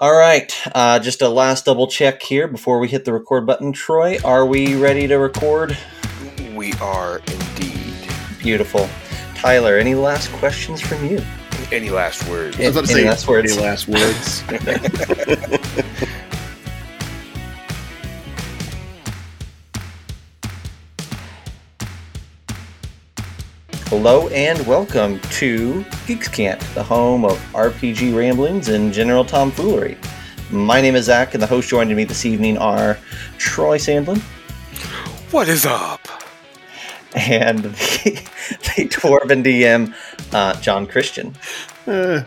All right, uh, just a last double check here before we hit the record button. Troy, are we ready to record? We are indeed. Beautiful. Tyler, any last questions from you? Any last words? I was about to Any say, last words? Any last words? Hello and welcome to Geeks' Cant, the home of RPG ramblings and general tomfoolery. My name is Zac, and the hosts joining me this evening are Troy Sandlin What is up? and the, the Dwarven DM, uh, John Christian. uh,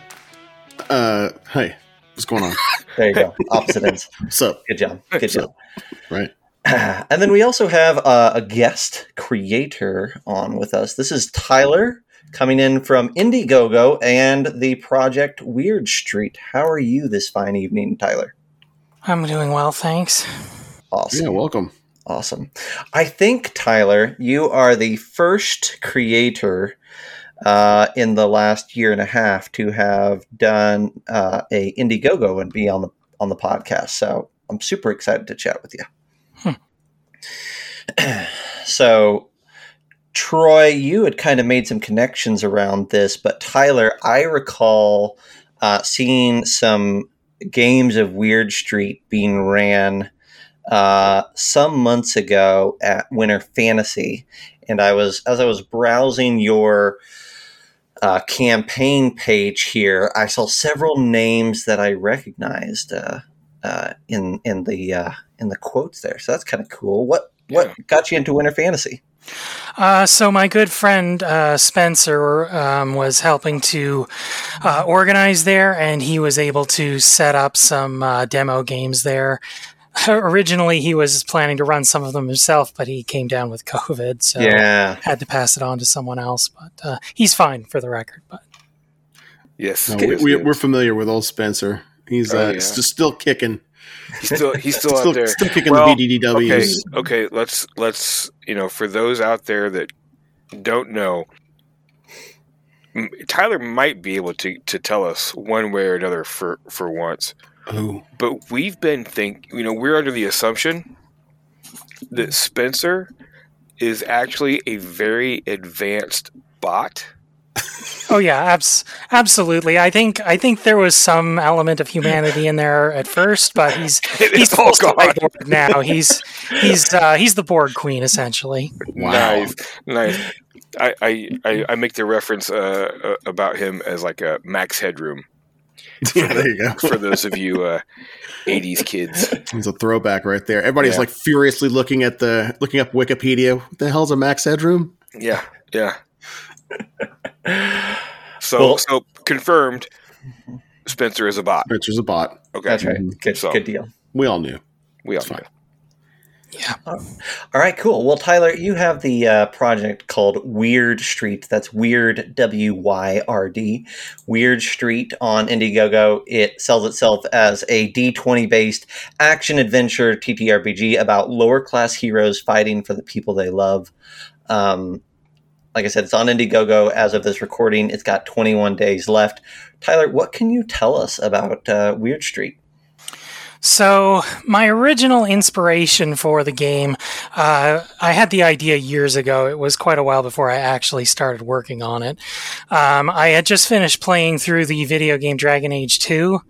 uh, hey, what's going on? There you go. Opposite ends. What's up? Good job. Good job. Right. And then we also have uh, a guest creator on with us. This is Tyler coming in from Indiegogo and the project Wyrd Street. How are you this fine evening, Tyler? I'm doing well, thanks. Awesome. Yeah, welcome. Awesome. I think, Tyler, you are the first creator uh, in the last year and a half to have done uh, a Indiegogo and be on the on the podcast. So I'm super excited to chat with you. so, Troy, you had kind of made some connections around this, but Tyler, I recall uh, seeing some games of Wyrd Street being ran uh, some months ago at Winter Fantasy, and I was as I was browsing your uh, campaign page here, I saw several names that I recognized uh, uh, in in the uh, in the quotes there. So that's kind of cool. What what Yeah. got you into Winter Fantasy? Uh, so my good friend uh, Spencer um, was helping to uh, organize there, and he was able to set up some uh, demo games there. Originally, he was planning to run some of them himself, but he came down with COVID, so Yeah, had to pass it on to someone else. But uh, he's fine for the record. But Yes. No, we, we, we're familiar with old Spencer. He's Oh, uh, yeah. s- still kicking. He's still he's still, Still, out there. still kicking Well, the BDDWs. okay. Let's let's you know for those out there that don't know, Tyler might be able to to tell us one way or another for for once. Oh, But we've been think you know we're under the assumption that Spencer is actually a very advanced bot. Oh yeah, abs- absolutely. I think I think there was some element of humanity in there at first, but he's he's It's all gone. now. He's he's uh, he's the Borg queen essentially. Wow. Nice, nice. I, I, I, I make the reference uh, uh, about him as like a Max Headroom yeah, there you go. for those of you uh, '80s kids. It's a throwback right there. Everybody's Yeah. like furiously looking at the looking up Wikipedia. What the hell's a max headroom? Yeah, yeah. So, Well- so confirmed. Spencer is a bot. Spencer's a bot. Okay, that's right. Mhm. Good So- good deal. We all knew. we all It's fine. know. Yeah. All right, cool. Well, Tyler, you have the uh, project called Wyrd Street. That's Wyrd W Y R D. Wyrd Street on Indiegogo. It sells itself as a D20 based action adventure TTRPG about lower class heroes fighting for the people they love. Um, like I said, it's on Indiegogo as of this recording. It's got 21 days left. Tyler, what can you tell us about uh, Wyrd Street? So, my original inspiration for the game, uh, I had the idea years ago. It was quite a while before I actually started working on it. Um, I had just finished playing through the video game Dragon Age 2,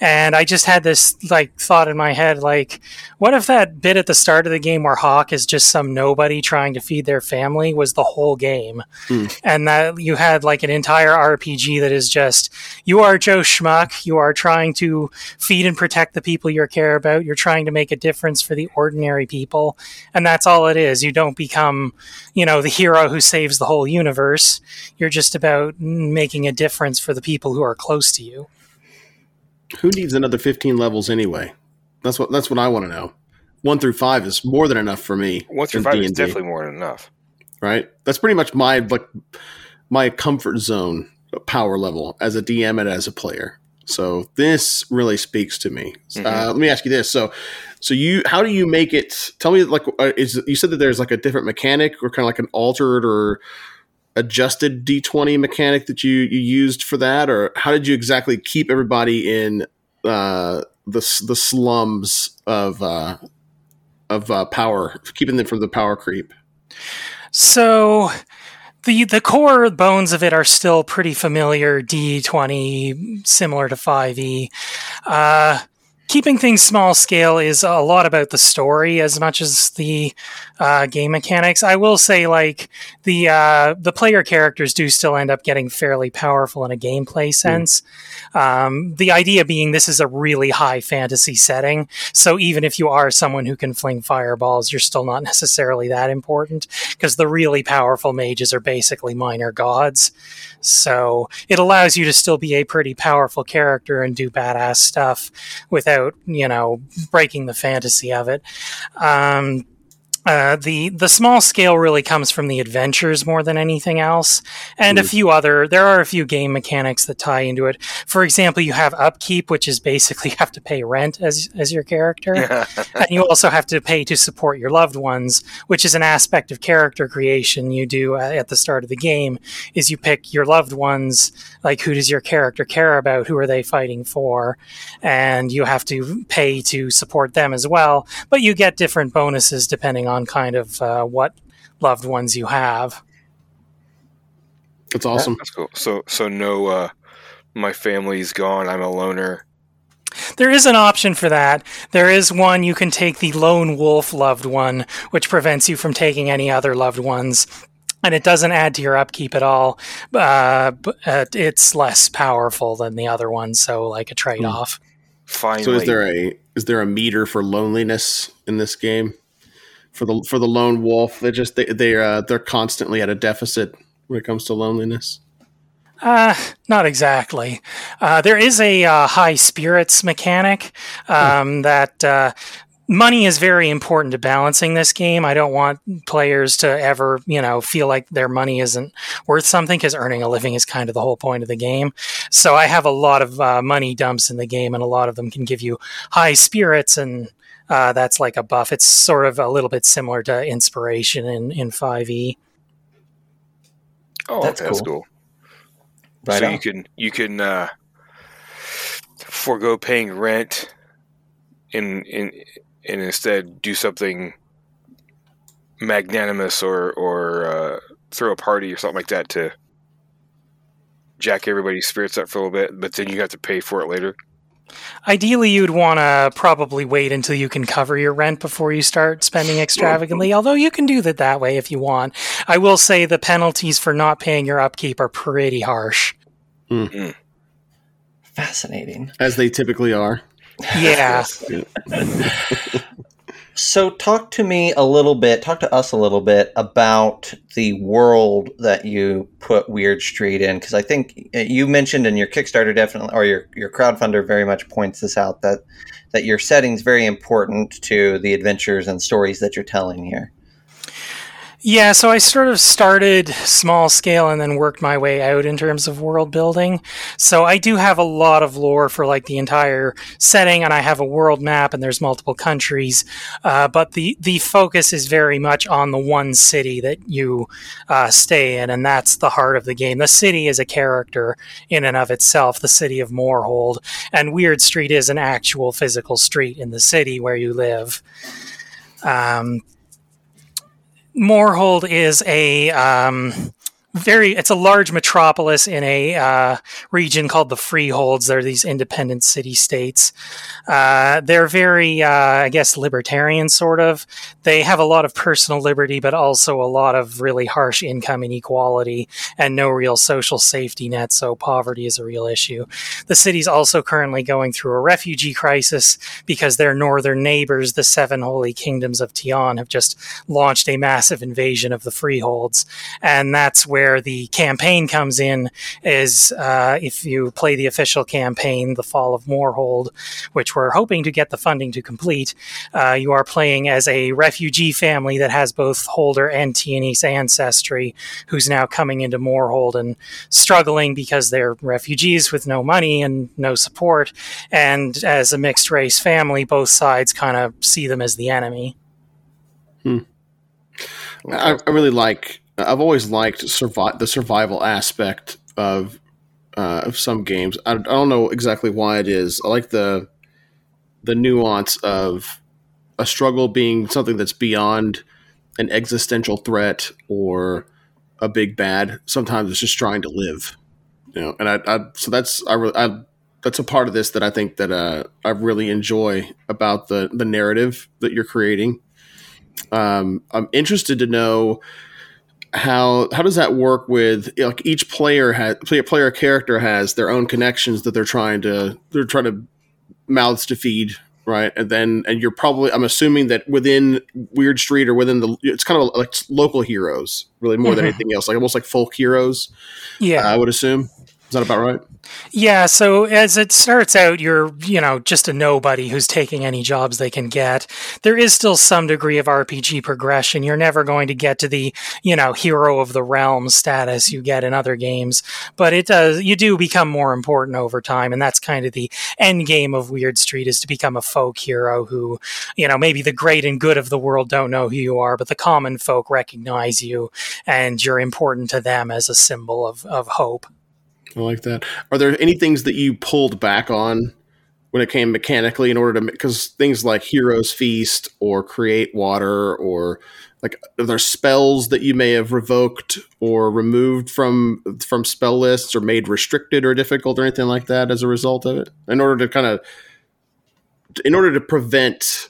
and I just had this like thought in my head like, what if that bit at the start of the game where Hawke is just some nobody trying to feed their family was the whole game? Hmm. And that you had like an entire RPG that is just, you are Joe Schmuck, you are trying to feed and protect the people you care about. You're trying to make a difference for the ordinary people. And that's all it is. You don't become, you know, the hero who saves the whole universe. You're just about making a difference for the people who are close to you. Who needs another 15 levels anyway? That's what that's what I want to know. One through five is more than enough for me. One through in five is D&D, definitely more than enough. right. That's pretty much my like my comfort zone power level as a DM and as a player. So this really speaks to me. Mhm. Uh, let me ask you this: so, so you, how do you make it? Tell me, like, uh, is you said that there's like a different mechanic or kind of like an altered or adjusted D20 mechanic that you you used for that, or how did you exactly keep everybody in uh, the the slums of uh, of uh, power, keeping them from the power creep? So the the core bones of it are still pretty familiar. D twenty, similar to five E. Uh, keeping things small scale is a lot about the story as much as the uh, game mechanics. I will say, like the uh, the player characters do still end up getting fairly powerful in a gameplay sense. Mm. Um, the idea being this is a really high fantasy setting, so even if you are someone who can fling fireballs, you're still not necessarily that important because the really powerful mages are basically minor gods. So it allows you to still be a pretty powerful character and do badass stuff without, you know, breaking the fantasy of it. Um, uh, the the small scale really comes from the adventures more than anything else, and mm. a hmm. few other. There are a few game mechanics that tie into it. For example, you have upkeep, which is basically you have to pay rent as as your character, and you also have to pay to support your loved ones, which is an aspect of character creation you do at the start of the game. Is you pick your loved ones, like who does your character care about, who are they fighting for, and you have to pay to support them as well. But you get different bonuses depending on on kind of uh, what loved ones you have. That's awesome. That's cool. So, so no, uh, my family's gone. I'm a loner. There is an option for that. There is one you can take the lone wolf loved one, which prevents you from taking any other loved ones. And it doesn't add to your upkeep at all. Uh, but uh, it's less powerful than the other one, so like a trade off. Finally. So is there a is there a meter for loneliness in this game? For the for the lone wolf. They just they they uh, they're constantly at a deficit when it comes to loneliness. Uh, not exactly. Uh, there is a uh, high spirits mechanic um, hmm. that uh, money is very important to balancing this game. I don't want players to ever, you know, feel like their money isn't worth something because earning a living is kind of the whole point of the game. So I have a lot of uh, money dumps in the game, and a lot of them can give you high spirits and uh, that's like a buff. It's sort of a little bit similar to inspiration in in five E. Oh, that's, that's cool. cool. Right so on. you can you can uh, forego paying rent, and in and instead do something magnanimous or or uh, throw a party or something like that to jack everybody's spirits up for a little bit, but then you have to pay for it later. Ideally, you'd want to probably wait until you can cover your rent before you start spending extravagantly, although you can do that that way if you want. I will say the penalties for not paying your upkeep are pretty harsh. Mm. Fascinating. As they typically are. Yeah. So, talk to me a little bit, talk to us a little bit about the world that you put Wyrd Street in, because I think uh, you mentioned in your Kickstarter, definitely, or your your crowdfunder very much points this out that that your setting is very important to the adventures and stories that you're telling here. Yeah, so I sort of started small scale and then worked my way out in terms of world building. So I do have a lot of lore for like the entire setting, and I have a world map, and there's multiple countries. Uh, but the the focus is very much on the one city that you uh, stay in, and that's the heart of the game. The city is a character in and of itself, the city of Moorhold, and Wyrd Street is an actual physical street in the city where you live. Um, Moorhold is a um, very it's a large metropolis in a uh, region called the freeholds. They're these independent city states. Uh, they're very uh, i guess libertarian sort of. They have a lot of personal liberty but also a lot of really harsh income inequality and no real social safety net so poverty is a real issue. The city's also currently going through a refugee crisis because their northern neighbors the seven holy kingdoms of tian have just launched a massive invasion of the freeholds. And that's where where the campaign comes in is uh, if you play the official campaign, The Fall of Moorhold, which we're hoping to get the funding to complete, uh, you are playing as a refugee family that has both Holder and Tianese ancestry, who's now coming into Moorhold and struggling because they're refugees with no money and no support. And as a mixed race family, both sides kind of see them as the enemy. Hmm. I, I really like I've always liked survive the survival aspect of uh, of some games. I, I don't know exactly why it is. I like the the nuance of a struggle being something that's beyond an existential threat or a big bad. Sometimes it's just trying to live, you know. And I, I so that's I, re- I that's a part of this that I think that uh, I really enjoy about the the narrative that you're creating. Um, I'm interested to know how how does that work with like each player has player player character has their own connections that they're trying to they're trying to mouths to feed right? And then and you're probably i'm assuming that within Wyrd Street or within the it's kind of like local heroes really more mm-hmm. than anything else like almost like folk heroes yeah. I would assume is that about right? Yeah. So as it starts out, you're, you know, just a nobody who's taking any jobs they can get. There is still some degree of RPG progression. You're never going to get to the, you know, hero of the realm status you get in other games, but it does, you do become more important over time. And that's kind of the end game of Wyrd Street is to become a folk hero who, you know, maybe the great and good of the world don't know who you are, but the common folk recognize you and you're important to them as a symbol of, of hope. I like that. Are there any things that you pulled back on when it came mechanically in order to because things like Heroes Feast or Create Water or like are there spells that you may have revoked or removed from from spell lists or made restricted or difficult or anything like that as a result of it in order to kind of in order to prevent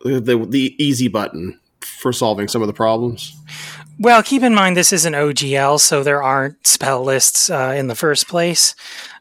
the the easy button for solving some of the problems well, keep in mind this is an OGL, so there aren't spell lists uh, in the first place.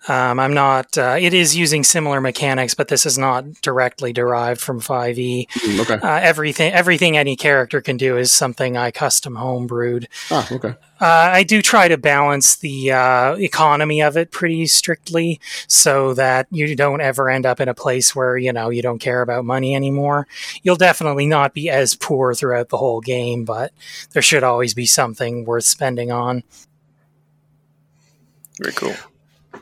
Um, I'm not. Uh, it is using similar mechanics, but this is not directly derived from 5e. Mm, okay. Uh, everything, everything any character can do is something I custom homebrewed. Ah, okay. Uh, I do try to balance the uh, economy of it pretty strictly, so that you don't ever end up in a place where you know you don't care about money anymore. You'll definitely not be as poor throughout the whole game, but there should always be something worth spending on. Very cool.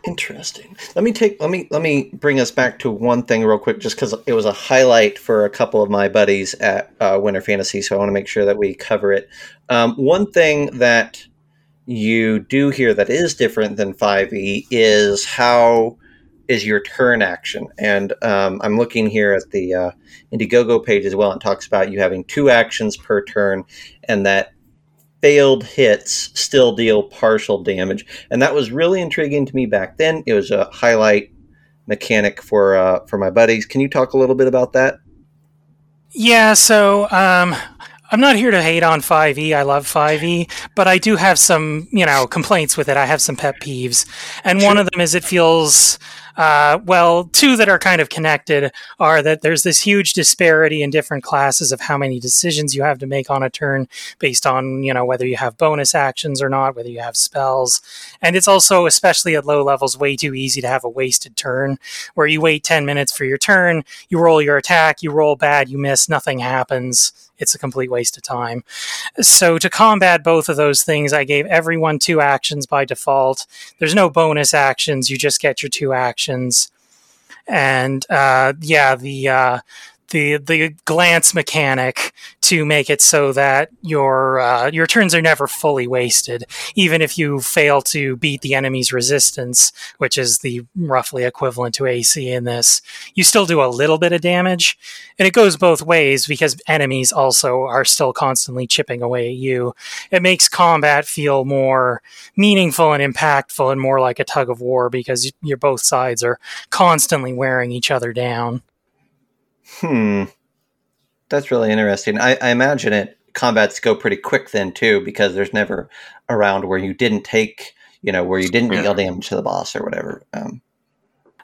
Interesting. Let me take let me let me bring us back to one thing real quick, just because it was a highlight for a couple of my buddies at uh, Winter Fantasy, so I want to make sure that we cover it. Um, one thing that you do here that is different than 5e is how is your turn action, and um, I'm looking here at the uh, Indiegogo page as well. It talks about you having two actions per turn, and that failed hits still deal partial damage, and that was really intriguing to me back then. It was a highlight mechanic for uh, for my buddies. Can you talk a little bit about that? Yeah, so um, I'm not here to hate on 5e. I love 5e, but I do have some, you know, complaints with it. I have some pet peeves, and one of them is it feels uh, well, two that are kind of connected are that there's this huge disparity in different classes of how many decisions you have to make on a turn based on, you know, whether you have bonus actions or not, whether you have spells. And it's also, especially at low levels, way too easy to have a wasted turn where you wait 10 minutes for your turn, you roll your attack, you roll bad, you miss, nothing happens it's a complete waste of time. So to combat both of those things, I gave everyone two actions by default. There's no bonus actions; you just get your two actions. And uh, yeah, the uh, the the glance mechanic to make it so that your uh, your turns are never fully wasted, even if you fail to beat the enemy's resistance, which is the roughly equivalent to AC in this. You still do a little bit of damage, and it goes both ways because enemies also are still constantly chipping away at you. It makes combat feel more meaningful and impactful, and more like a tug of war because you're both sides are constantly wearing each other down. Hmm. That's really interesting. I, I imagine it combats go pretty quick then too, because there's never a round where you didn't take, you know, where you didn't yeah. deal damage to the boss or whatever. Um,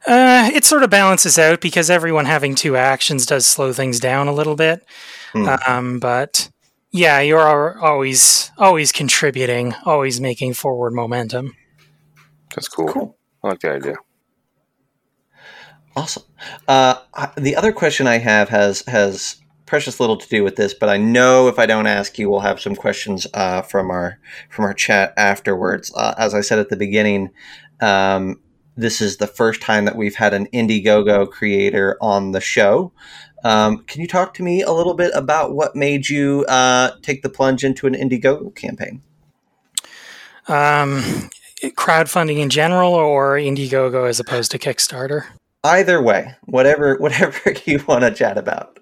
uh, it sort of balances out because everyone having two actions does slow things down a little bit. Hmm. Um, but yeah, you're always always contributing, always making forward momentum. That's cool. cool. I like the idea. Awesome. Uh, the other question I have has has precious little to do with this, but I know if I don't ask you, we'll have some questions uh, from our from our chat afterwards. Uh, as I said at the beginning, um, this is the first time that we've had an Indiegogo creator on the show. Um, can you talk to me a little bit about what made you uh, take the plunge into an Indiegogo campaign? Um, crowdfunding in general or Indiegogo as opposed to Kickstarter? Either way, whatever whatever you want to chat about.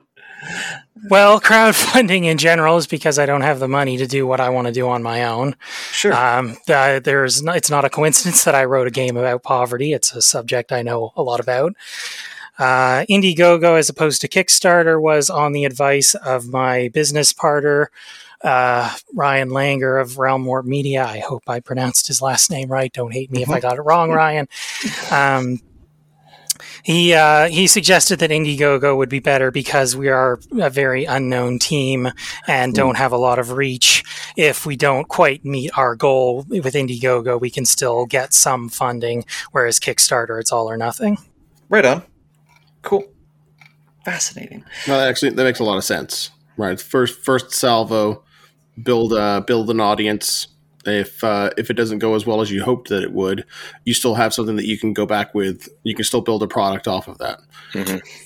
Well, crowdfunding in general is because I don't have the money to do what I want to do on my own. Sure. Um, the, there's no, it's not a coincidence that I wrote a game about poverty. It's a subject I know a lot about. Uh, Indiegogo, as opposed to Kickstarter, was on the advice of my business partner, uh, Ryan Langer of Realm Warp Media. I hope I pronounced his last name right. Don't hate me if I got it wrong, Ryan. Um, he uh, he suggested that Indiegogo would be better because we are a very unknown team and don't have a lot of reach. If we don't quite meet our goal with Indiegogo, we can still get some funding, whereas Kickstarter, it's all or nothing. right on. Cool. Fascinating. Well, actually, that makes a lot of sense. Right, first first salvo, build uh, build an audience. If uh, if it doesn't go as well as you hoped that it would, you still have something that you can go back with. You can still build a product off of that.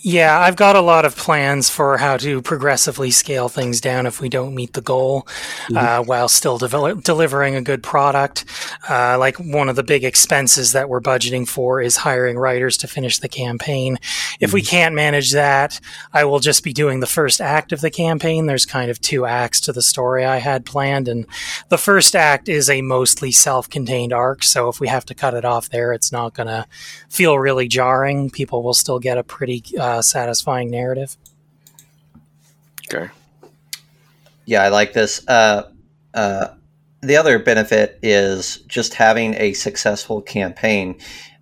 Yeah, I've got a lot of plans for how to progressively scale things down if we don't meet the goal, uh, while still devel- delivering a good product. Uh, like one of the big expenses that we're budgeting for is hiring writers to finish the campaign. If we can't manage that, I will just be doing the first act of the campaign. There's kind of two acts to the story I had planned, and the first act is a mostly self-contained arc. So if we have to cut it off there, it's not going to feel really jarring. People will still get a pretty uh, satisfying narrative. Okay. Yeah, I like this. Uh, uh, the other benefit is just having a successful campaign,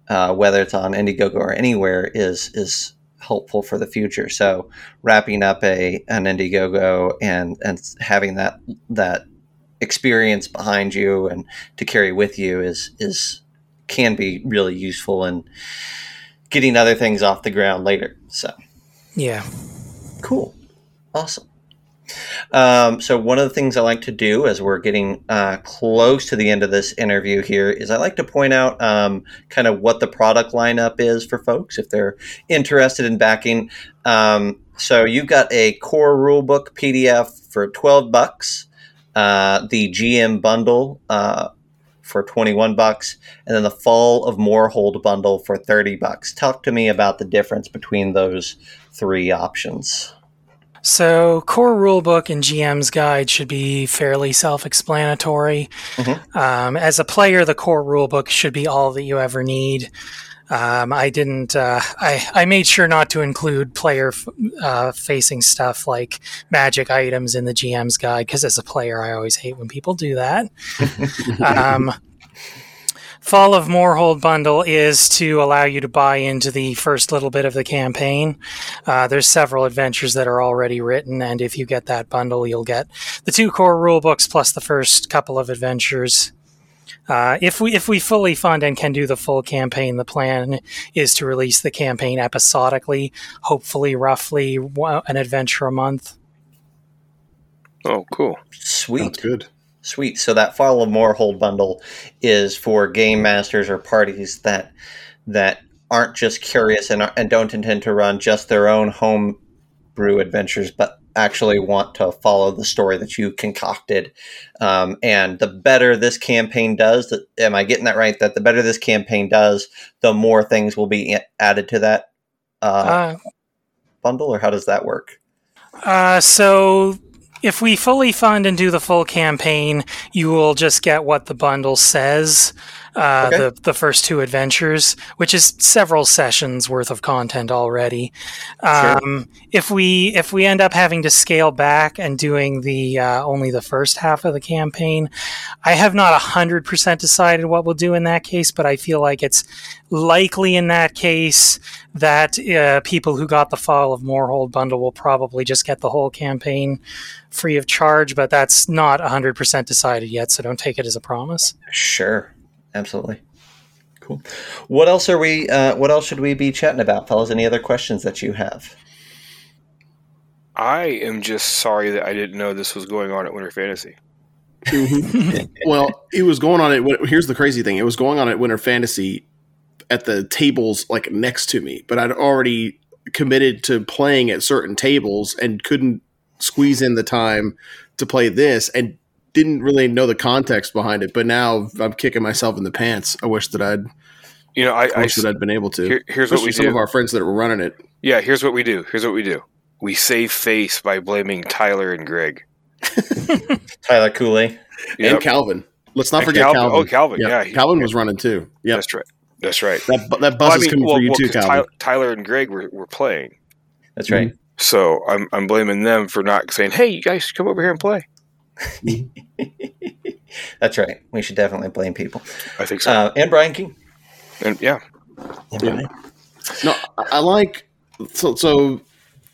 uh, whether it's on Indiegogo or anywhere, is is helpful for the future. So wrapping up a an Indiegogo and and having that that experience behind you and to carry with you is is can be really useful in getting other things off the ground later. So Yeah. Cool. Awesome. Um, so one of the things I like to do as we're getting uh, close to the end of this interview here is I like to point out um, kind of what the product lineup is for folks if they're interested in backing. Um, so you've got a core rulebook PDF for twelve bucks, uh, the GM bundle uh, for twenty one bucks, and then the Fall of Moorhold bundle for thirty bucks. Talk to me about the difference between those three options. So, core rulebook and GM's guide should be fairly self explanatory. Mhm. Um, as a player, the core rulebook should be all that you ever need. Um, I didn't, uh, I, I made sure not to include player f- uh, facing stuff like magic items in the GM's guide because as a player, I always hate when people do that. um, Fall of Moorhold bundle is to allow you to buy into the first little bit of the campaign. Uh, there's several adventures that are already written, and if you get that bundle, you'll get the two core rule books plus the first couple of adventures. Uh, if we if we fully fund and can do the full campaign, the plan is to release the campaign episodically, hopefully roughly an adventure a month. Oh, cool. Sweet. That's good. Sweet. So that Fall of Moorhold bundle is for game masters or parties that that aren't just curious and, and don't intend to run just their own home brew adventures, but actually want to follow the story that you concocted. Um, and the better this campaign does, the, am I getting that right? That the better this campaign does, the more things will be added to that uh, Uh, bundle, or how does that work? Uh, so if we fully fund and do the full campaign, you will just get what the bundle says. Uh, Okay. the the first two adventures, which is several sessions worth of content already. Um, If we if we end up having to scale back and doing the uh, only the first half of the campaign, I have not hundred percent decided what we'll do in that case, but I feel like it's likely in that case that uh, people who got the Fall of Moorhold bundle will probably just get the whole campaign free of charge, but that's not 100% decided yet, so don't take it as a promise. Sure, absolutely. Cool. What else are we? Uh, what else should we be chatting about, fellas? Any other questions that you have? I am just sorry that I didn't know this was going on at Winter Fantasy. well, it was going on at. Here's the crazy thing: it was going on at Winter Fantasy at the tables like next to me, but I'd already committed to playing at certain tables and couldn't squeeze in the time to play this. And didn't really know the context behind it, but now I'm kicking myself in the pants. I wish that I'd You know, I, I I wish that I'd been able to. here, here's what we some do. of our friends that were running it. yeah, here's what we do. Here's what we do. We save face by blaming Tyler and Greg. Tyler Cooley. Yep. And Calvin. Let's not And forget Calvin. Calvin. Oh, Calvin. Yeah, he- Calvin was running too. Yeah, That's right. That's right. that bu- that bus Well, I is mean, coming well, for you well, too, 'cause Calvin. Tyler and Greg were, were playing. That's right. Mm-hmm. So I'm I'm blaming them for not saying, "Hey, you guys, come over here and play." That's right. We should definitely blame people. I think so. Uh, and Brian King. and yeah, And Yeah. No, I I like so so.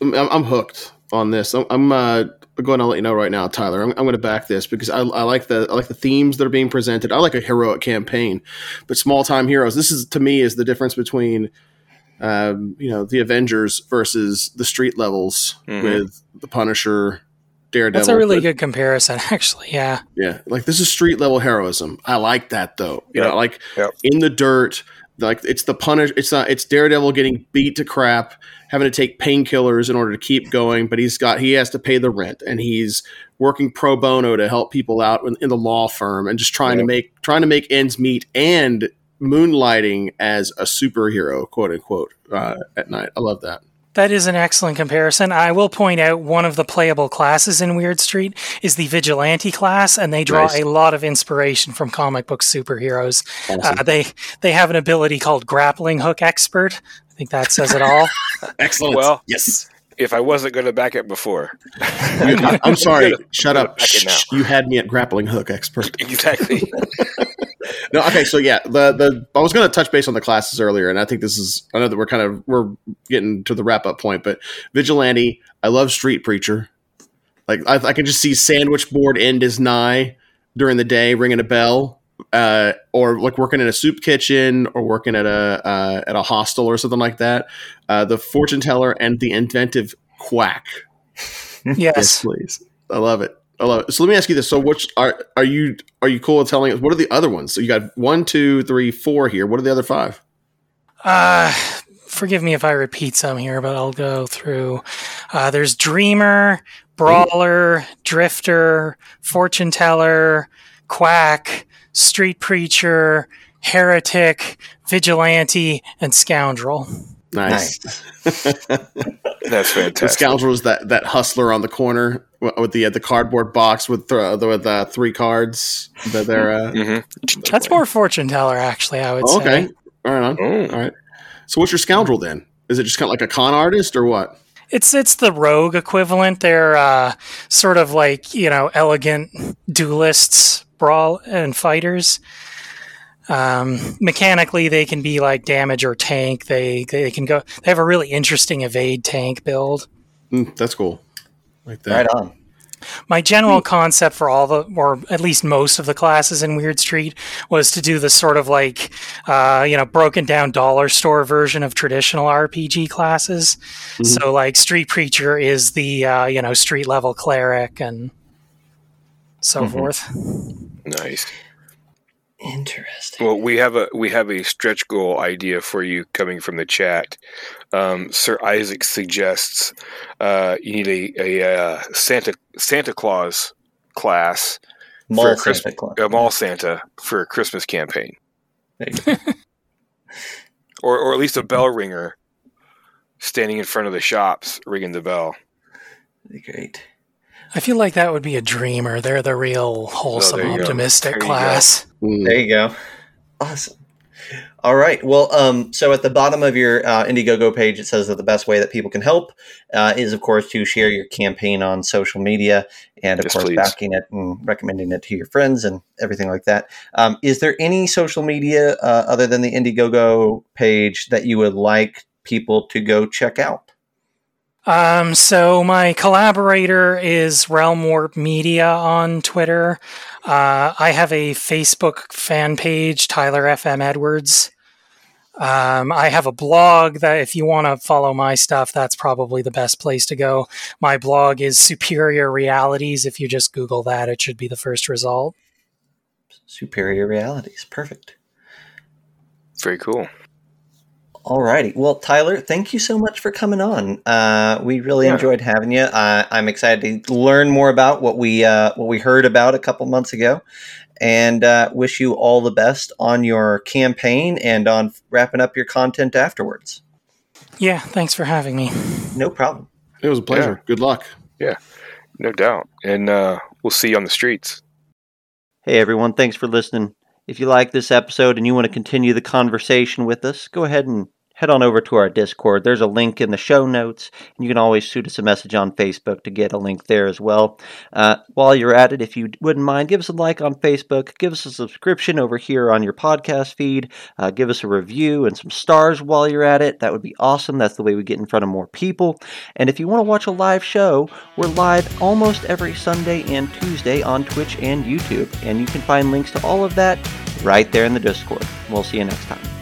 I'm, I'm hooked on this. I'm, I'm uh, going to let you know right now, Tyler. I'm, I'm going to back this because I, I like the I like the themes that are being presented. I like a heroic campaign, but small time heroes. This is to me is the difference between um, you know the Avengers versus the street levels Mhm. with the Punisher, Daredevil. That's a really But- good comparison, actually. Yeah. Yeah, like this is street level heroism. I like that though. You Yep. know, like Yep. in the dirt, like it's the punish. It's not. It's Daredevil getting beat to crap, having to take painkillers in order to keep going. But he's got he has to pay the rent, and he's working pro bono to help people out in, in the law firm, and just trying to make trying to make ends meet and moonlighting as a superhero, quote unquote, uh, at night. I love that. That is an excellent comparison. I will point out one of the playable classes in Wyrd Street is the Vigilante class, and they draw Nice. a lot of inspiration from comic book superheroes. Awesome. Uh, they they have an ability called Grappling Hook Expert. I think that says it all. Excellent. well- yes. if I wasn't going to back it before, I'm sorry. Shut up. Back it now. Shh, you had me at grappling hook expert. exactly. No, okay, so yeah, the the I was going to touch base on the classes earlier, and I think this is I know that we're kind of we're getting to the wrap up point, but vigilante, I love street preacher. Like I, I can just see sandwich board end is nigh during the day, ringing a bell, uh, or like working in a soup kitchen or working at a uh, at a hostel or something like that. Uh, the fortune teller and the inventive quack. yes. please. I love it. I love it. So let me ask you this: So, which are are you are you cool with telling us? What are the other ones? So you got one, two, three, four here. What are the other five? Uh, forgive me if I repeat some here, but I'll go through. Uh, there's Dreamer, Brawler, Drifter, Fortune Teller, Quack, Street Preacher, Heretic, Vigilante, and Scoundrel. Nice. That's The fantastic. scoundrel is that that hustler on the corner with the uh, the cardboard box with th- with uh, three cards. That they're uh, hmm That's more Fortune Teller, actually, I would oh, say. okay. All right, on. Oh. all right. So what's your scoundrel then? Is it just kind of like a con artist or what? It's it's the rogue equivalent. They're uh, sort of like you know elegant duelists, brawl and fighters. Um, mechanically, they can be like damage or tank. They they can go. They have a really interesting evade tank build. Mm, that's cool. Like that. Right on. My general concept for all the, or at least most of the classes in Wyrd Street, was to do the sort of like, uh, you know, broken down dollar store version of traditional RPG classes. Mhm. So, like, Street Preacher is the, uh, you know, street level cleric and so Mhm. forth. Nice. Interesting. Well, we have a we have a stretch goal idea for you coming from the chat. Um, Sir Isaac suggests uh, you need a, a uh, Santa Santa Claus class, Mall for Santa Christmas- Claus. a mall Santa for a Christmas campaign, There you go. or or at least a bell ringer standing in front of the shops ringing the bell. That'd be Great. I feel like that would be a dreamer. They're the real wholesome, Oh, there you go. optimistic There go. class. Mm. There you go. Awesome. All right. Well, um, so at the bottom of your uh, Indiegogo page, it says that the best way that people can help uh, is, of course, to share your campaign on social media and, of Yes, course, please. backing it and recommending it to your friends and everything like that. Um, is there any social media uh, other than the Indiegogo page that you would like people to go check out? Um, so my collaborator is Realm Warp Media on Twitter. Uh, I have a Facebook fan page, Tyler FM Edwards. Um, I have a blog that if you want to follow my stuff, that's probably the best place to go. My blog is Superior Realities. If you just Google that, it should be the first result. Superior Realities. Perfect. Very cool. Alrighty. Well, Tyler, thank you so much for coming on. Uh, we really Yeah. enjoyed having you. Uh, I'm excited to learn more about what we uh, what we heard about a couple months ago, and uh, wish you all the best on your campaign and on wrapping up your content afterwards. Yeah, thanks for having me. No problem. It was a pleasure. Good luck. Yeah, no doubt. And uh, we'll see you on the streets. Hey everyone, thanks for listening. If you like this episode and you want to continue the conversation with us, go ahead and head on over to our Discord. There's a link in the show notes, and you can always shoot us a message on Facebook to get a link there as well. Uh, while you're at it, if you wouldn't mind, give us a like on Facebook, give us a subscription over here on your podcast feed, uh, give us a review and some stars while you're at it. That would be awesome. That's the way we get in front of more people. And if you want to watch a live show, we're live almost every Sunday and Tuesday on Twitch and YouTube, and you can find links to all of that right there in the Discord. We'll see you next time.